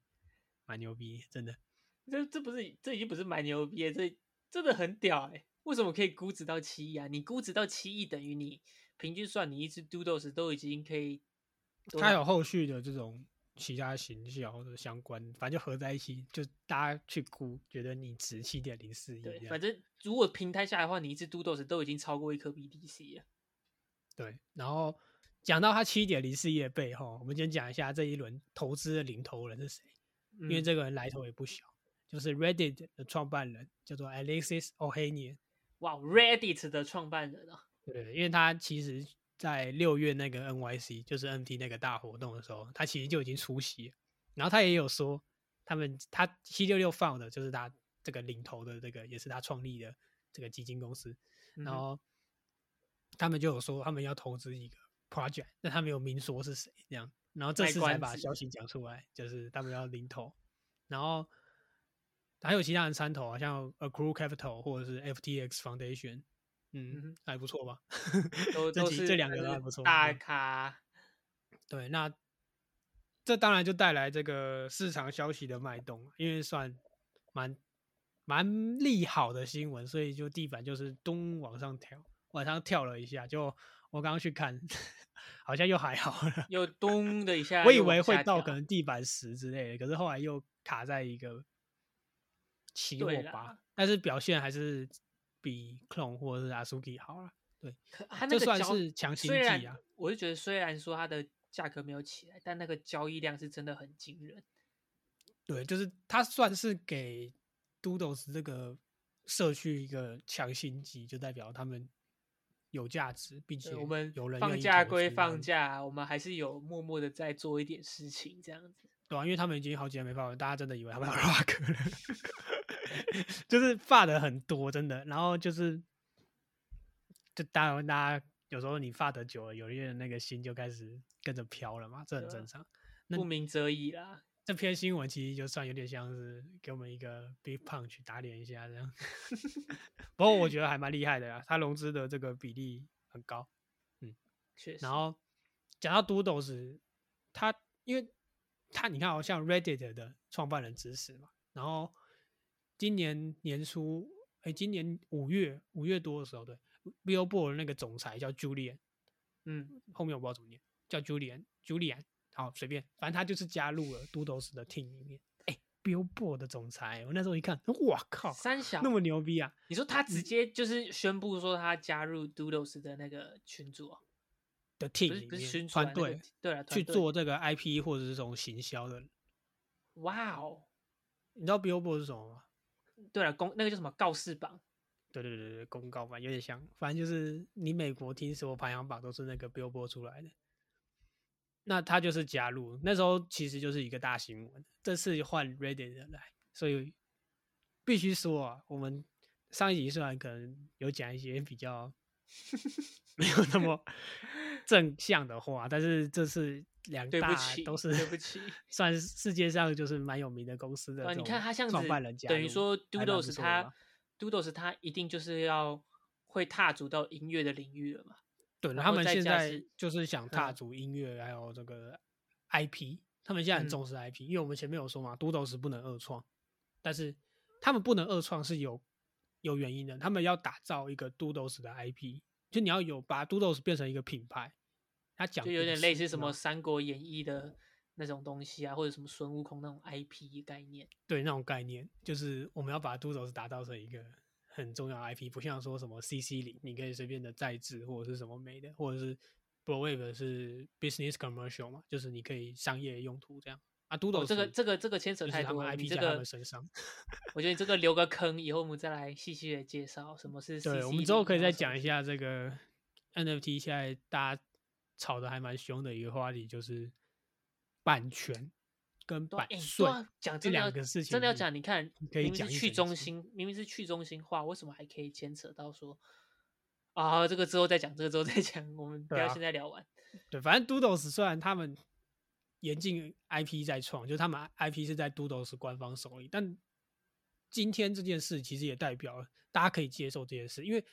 蛮牛逼，真的。这这不是这已经不是蛮牛逼的，这真的很屌哎、为什么可以估值到七亿啊？你估值到七亿，等于你平均算你一只 Doodles 都已经可以，它有后续的这种其他行销的相关，反正就合在一起，就大家去估，觉得你值七点零四亿对，反正如果平摊下来的话，你一只 Doodles 都已经超过一颗 BTC 了。对，然后讲到它七点零四亿的背后，我们先讲一下这一轮投资的领头人是谁，因为嗯这个人来头也不小，就是 Reddit 的创办人叫做 Alexis Ohanian。哇，Reddit 的创办人啊，对，因为他其实在六月那个 NYC 就是 NT 那个大活动的时候，他其实就已经出席了，然后他也有说，他们他七六六 Found 的就是他这个领头的这个也是他创立的这个基金公司，然后他们就有说他们要投资一个 project，但他没有明说是谁这样，然后这次才把消息讲出来，就是他们要领头，然后还有其他人参投啊，像 Accrue Capital 或者是 FTX Foundation，嗯，还不错吧？都 这都是几这两个都还不错，大对咖。对，那这当然就带来这个市场消息的脉动，因为算蛮蛮利好的新闻，所以就地板就是咚往上跳，往上跳了一下。就我刚刚去看，好像又还好了。又咚的一 下，我以为会到可能地板十之类的，可是后来又卡在一个期货对啦吧，但是表现还是比 Clone 或者是 Asuki 好了。对它那个算是强心剂啊。我就觉得虽然说它的价格没有起来，但那个交易量是真的很惊人。对，就是它算是给 Doodles 这个社区一个强心剂，就代表他们有价值，并且我们有人放假归放假，我们还是有默默的在做一点事情，这样子。对啊，因为他们已经好几年没发文，大家真的以为他们要 rock 了，就是发的很多，真的。然后就是，就当然大家有时候你发的久了，有些人那个心就开始跟着飘了嘛，这很正常。那不鸣则已啦。这篇新闻其实就算有点像是给我们一个 big punch 打脸一下这样，不过我觉得还蛮厉害的啦，他融资的这个比例很高。确实。然后讲到 Doodles，他因为他你看好像 Reddit 的创办人支持嘛，然后今年年初，哎，今年五月五月多的时候，对，Billboard 那个总裁叫 Julian，嗯，后面我不知道怎么念，叫 Julian，Julian，好随便，反正他就是加入了 Doodles 的 team 里面。哎，Billboard 的总裁，我那时候一看，哇靠，三小那么牛逼啊！你说他直接就是宣布说他加入 Doodles 的那个群组哦，的 team 里面团队对了，去做这个 IP 或者是这种行销的。哇哦，你知道 Billboard 是什么吗？对了，公那个叫什么告示榜，对对对对，公告版有点像，反正就是你美国听什么排行榜都是那个 Billboard 出来的。那他就是加入，那时候其实就是一个大新闻。这次换 Reddit 来，所以必须说啊，我们上一集虽然可能有讲一些比较 没有那么正向的话，但是这次两大对不起都是对不起 算是世界上就是蛮有名的公司的啊，你看他这样创子办人等于说 Doodles 他吧 Doodles 他一定就是要会踏足到音乐的领域了嘛？对，他们现在就是想踏嗯足音乐，还有这个 IP，他们现在很嗯重视 IP，、因为我们前面有说嘛，Doodles 不能二创，但是他们不能二创是有有原因的，他们要打造一个 Doodles 的 IP，就你要有把 Doodles 变成一个品牌，他讲就有点类似什么《三国演义》的那种东西啊，或者什么孙悟空那种 IP 概念。对那种概念，就是我们要把 Doodles 打造成一个很重要的 IP，不像说什么 CC 里你可以随便的再制或者是什么没的，或者是 Browave 是 business commercial 嘛，就是你可以商业用途这样啊。哦，Doodles 这个这个这个牵扯太多 IP 这个在他们身上。我觉得你这个留个坑，以后我们再来细细的介绍什么是 CC 对，我们之后可以再讲一下这个 NFT 现在大家吵得还蛮凶的一个话题，就是版权跟版税讲这两个事情真的要讲，你看，可以明明是去中心，明明是去中心化，为什么还可以牵扯到说啊？这个之后再讲，这个之后再讲，我们不要现在聊完。对，反正 Doodles 虽然他们严禁 IP 在创，就是他们 IP 是在 Doodles 官方手里，但今天这件事其实也代表了大家可以接受这件事，因为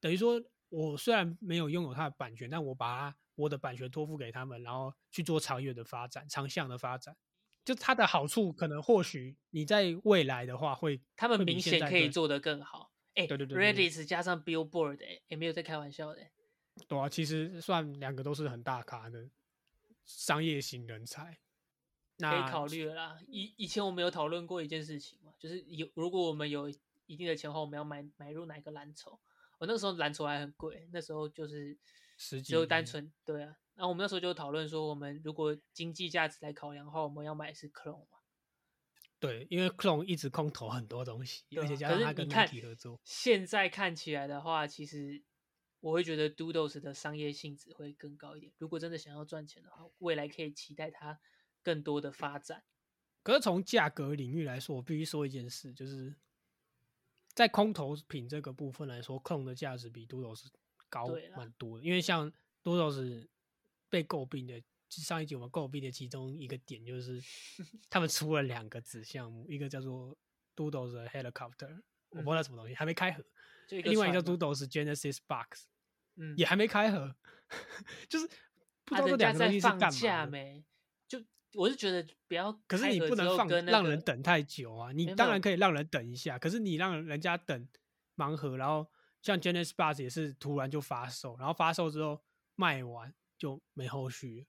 等于说我虽然没有拥有它的版权，但我把它我的版权托付给他们，然后去做长远的发展、长项的发展。就它的好处，可能或许你在未来的话会，他们明显可以做得更好。哎、对对对对 Reddit 加上 Billboard，哎、也没有在开玩笑的、欸。对啊，其实算两个都是很大咖的商业型人才。那可以考虑了啦。以以前我们有讨论过一件事情嘛，就是有如果我们有一定的钱的话，我们要买买入哪个蓝筹？我那个时候蓝筹还很贵，那时候就是十几只有单纯对啊。然后我们那时候就讨论说，我们如果经济价值来考量的话，我们要买的是 Clone 嘛。对，因为 Clone 一直空投很多东西，而且加上他跟可是你看 Nike 合作，现在看起来的话，其实我会觉得 Doodles 的商业性质会更高一点。如果真的想要赚钱的话，未来可以期待它更多的发展。可是从价格领域来说，我必须说一件事，就是在空投品这个部分来说，Clone 的价值比 Doodles 高蛮多的。因为像 Doodles 被诟病的，上一集我们诟病的其中一个点就是，他们出了两个子项目，一个叫做 Doodles 的 Helicopter，我不知道什么东西，还没开盒；另外一个叫 Doodles Genesis Box，嗯，也还没开盒，就是不知啊，道这两个东西是干嘛？就我是觉得不要可是你不能放那个让人等太久啊！你当然可以让人等一下，可是你让人家等盲盒，然后像 Genesis Bus 也是突然就发售，然后发售之后卖完就没后续了，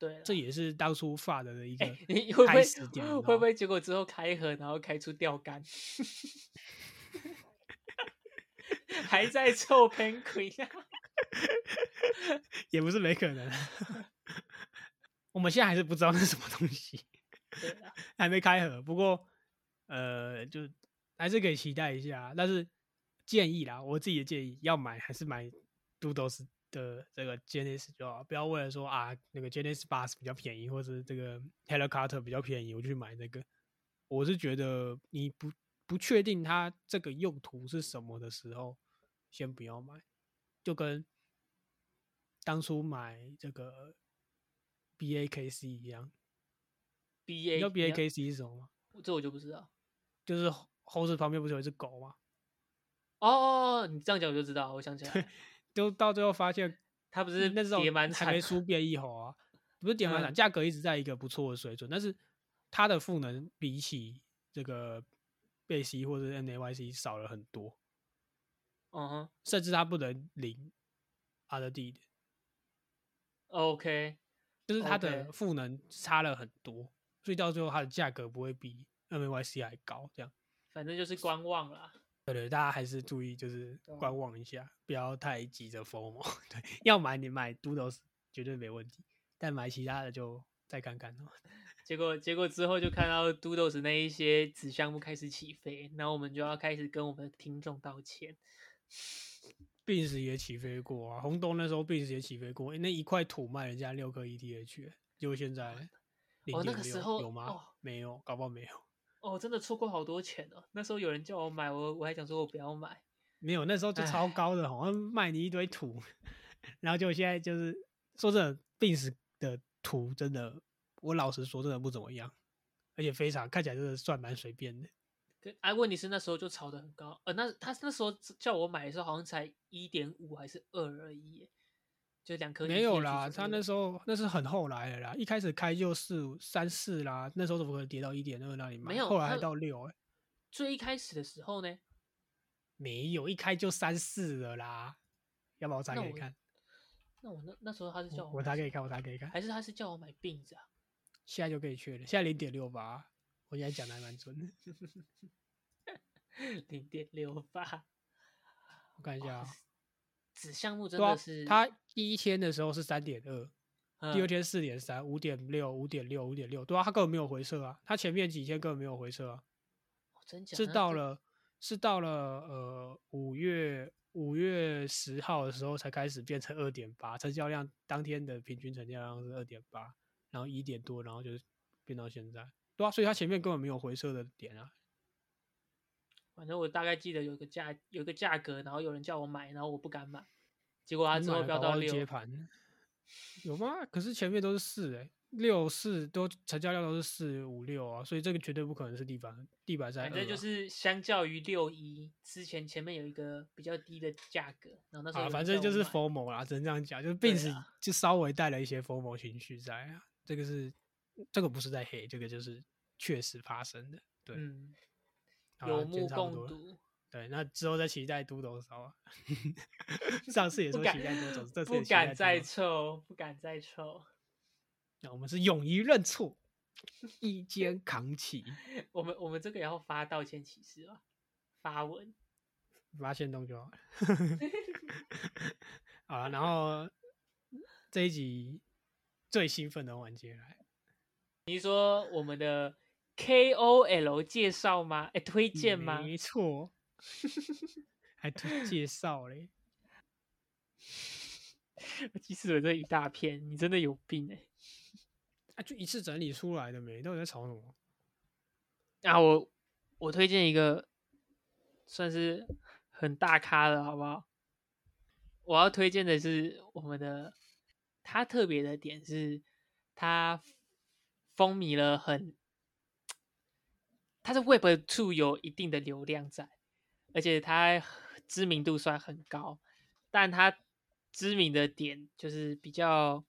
对，这也是当初发的的一 个会不开会始点，你知道吗会不会结果之后开盒，然后开出钓竿，还在臭 Penguin 啊？也不是没可能。我们现在还是不知道那是什么东西，对啊，还没开盒。不过，呃，就还是可以期待一下。但是建议啦，我自己的建议，要买还是买 Doodles 的这个 Genesis 就好，不要为了说啊那个 Genesis Bus 比较便宜，或者这个 Helicopter 比较便宜，我就去买那个。我是觉得你不不确定它这个用途是什么的时候，先不要买。就跟当初买这个 BAKC 一样，B 你 A 知道 BAKC 是什么吗？这我就不知道。就是后后视旁边不是有一只狗吗？哦哦，哦你这样讲我就知道，我想起来了，就到最后发现，他不是那时候跌蛮还没惨输变异猴啊，不是点蛮惨，嗯价格一直在一个不错的水准，但是它的赋能比起这个贝西或者 NAYC 少了很多，嗯哼甚至它不能领 other D 的，，OK，就是它的赋能差了很多，所以到最后它的价格不会比 NAYC 还高，这样。反正就是观望啦。对对，大家还是注意，就是观望一下，不要太急着疯魔。对，要买你买 Doodles 绝对没问题，但买其他的就再看看哦。结果结果之后就看到 Doodles 那一些子项目开始起飞，然后我们就要开始跟我们的听众道歉。病死也起飞过啊，红洞那时候病死也起飞过，那一块土卖人家六颗 ETH，结果现在零哦那点六个时候有吗？哦没有，搞不好没有。哦，真的错过好多钱哦。那时候有人叫我买，我我还想说我不要买。没有，那时候就超高的，好像卖你一堆土，然后就现在就是说真的，病死的土真的，我老实说真的不怎么样，而且非常看起来真的算蛮随便的。可啊，问题是那时候就炒得很高，呃，那他那时候叫我买的时候好像才一点五还是二而已耶，就两颗。没有啦，他那时候那是很后来的啦，一开始开就四五三四啦，那时候怎么可能跌到一点二那里买？没有后来还到六哎、最一开始的时候呢，没有，一开就三四了啦。要不要我查给你看，那我那那时候他是叫我我查给你看，我查给你看，还是他是叫我买病子啊？现在就可以确认，现在零点六八，我现在讲的还蛮准的。零点六八，我看一下啊、子项目真的是，它第一天的时候是三点二，第二嗯天四点三，五点六，五点六，五点六，对啊，他根本没有回撤啊，他前面几天根本没有回撤啊。哦真假是到了是到了呃五月五月十号的时候才开始变成二点八，成交量当天的平均成交量是二点八，然后一点多，然后就变到现在，对啊，所以他前面根本没有回撤的点啊。反正我大概记得有个价有个价格，然后有人叫我买，然后我不敢买，结果它你之后飙到六，接盘，有吗？可是前面都是四哎、六四都成交量都是四五六啊，所以这个绝对不可能是地板地板在、啊。反正就是相较于六一之前前面有一个比较低的价格，然后那时候啊，反正就是 FOMO 啦，只能这样讲，就是对病死啊就稍微带了一些 FOMO 情绪在啊，这个是这个不是在黑，这个就是确实发生的，对，有目共睹，对，那之后再期待都斗烧啊，上次也说期待多斗，这次不敢再多斗凑，不敢再臭。那我们是勇于认错，一肩扛起，我们我们这个也要发道歉启事啊，发文。发现动就好了。好了，然后这一集最兴奋的环节来，你说我们的 KOL 介绍吗？哎，推荐吗？没错，还推介绍嘞。其实我这一大片，你真的有病哎！啊，就一次整理出来的没？到底在吵什么？啊，我我推荐一个，算是很大咖的，好不好？我要推荐的是我们的，他特别的点是，他风靡了很，他是 Web Two 有一定的流量在，而且他知名度算很高，但他。知名的点就是比较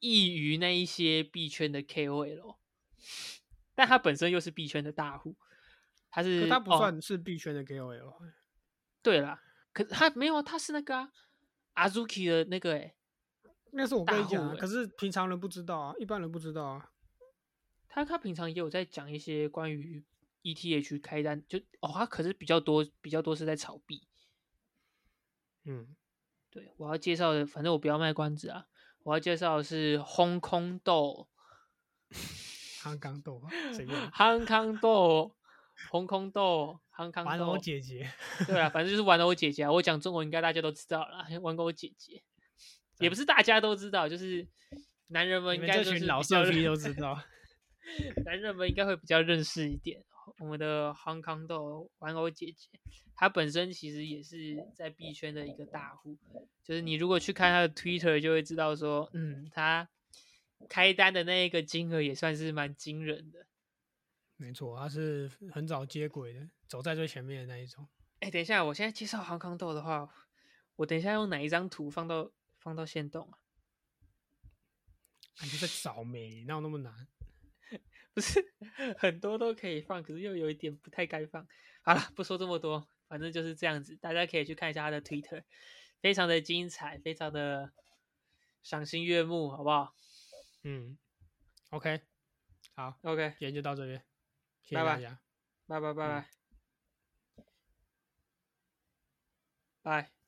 异于那一些币圈的 KOL，但他本身又是币圈的大户，他是他不算是币圈的 KOL。对啦，可他没有，他是那个阿 Azuki 的那个哎，那是我跟你讲，可是平常人不知道啊，一般人不知道啊。他他平常也有在讲一些关于 ETH 开单，就哦，他可是比较多比较多是在炒币，嗯。对，我要介绍的，反正我不要卖关子啊！我要介绍的是烘空豆，康康豆，谁用？康康豆，烘空豆，康康豆。玩偶姐姐，对啊，反正就是玩偶姐姐啊。我讲中文应该大家都知道了，玩偶姐姐，也不是大家都知道，就是男人们应该这群老色批都知道，男人们应该会比较认识一点。我们的 Hong Kong 豆玩偶姐姐，她本身其实也是在币圈的一个大户，就是你如果去看她的 Twitter，就会知道说，嗯，她开单的那一个金额也算是蛮惊人的。没错，她是很早接轨的，走在最前面的那一种。哎，等一下，我现在介绍 Hong Kong 豆的话，我等一下用哪一张图放到放到线动啊？你在找美，哪有那么难？不是很多都可以放，可是又有一点不太该放。好了，不说这么多，反正就是这样子。大家可以去看一下他的 Twitter，非常的精彩，非常的赏心悦目，好不好？嗯，OK，好，OK，今天就到这边，谢谢大家，拜拜拜拜拜。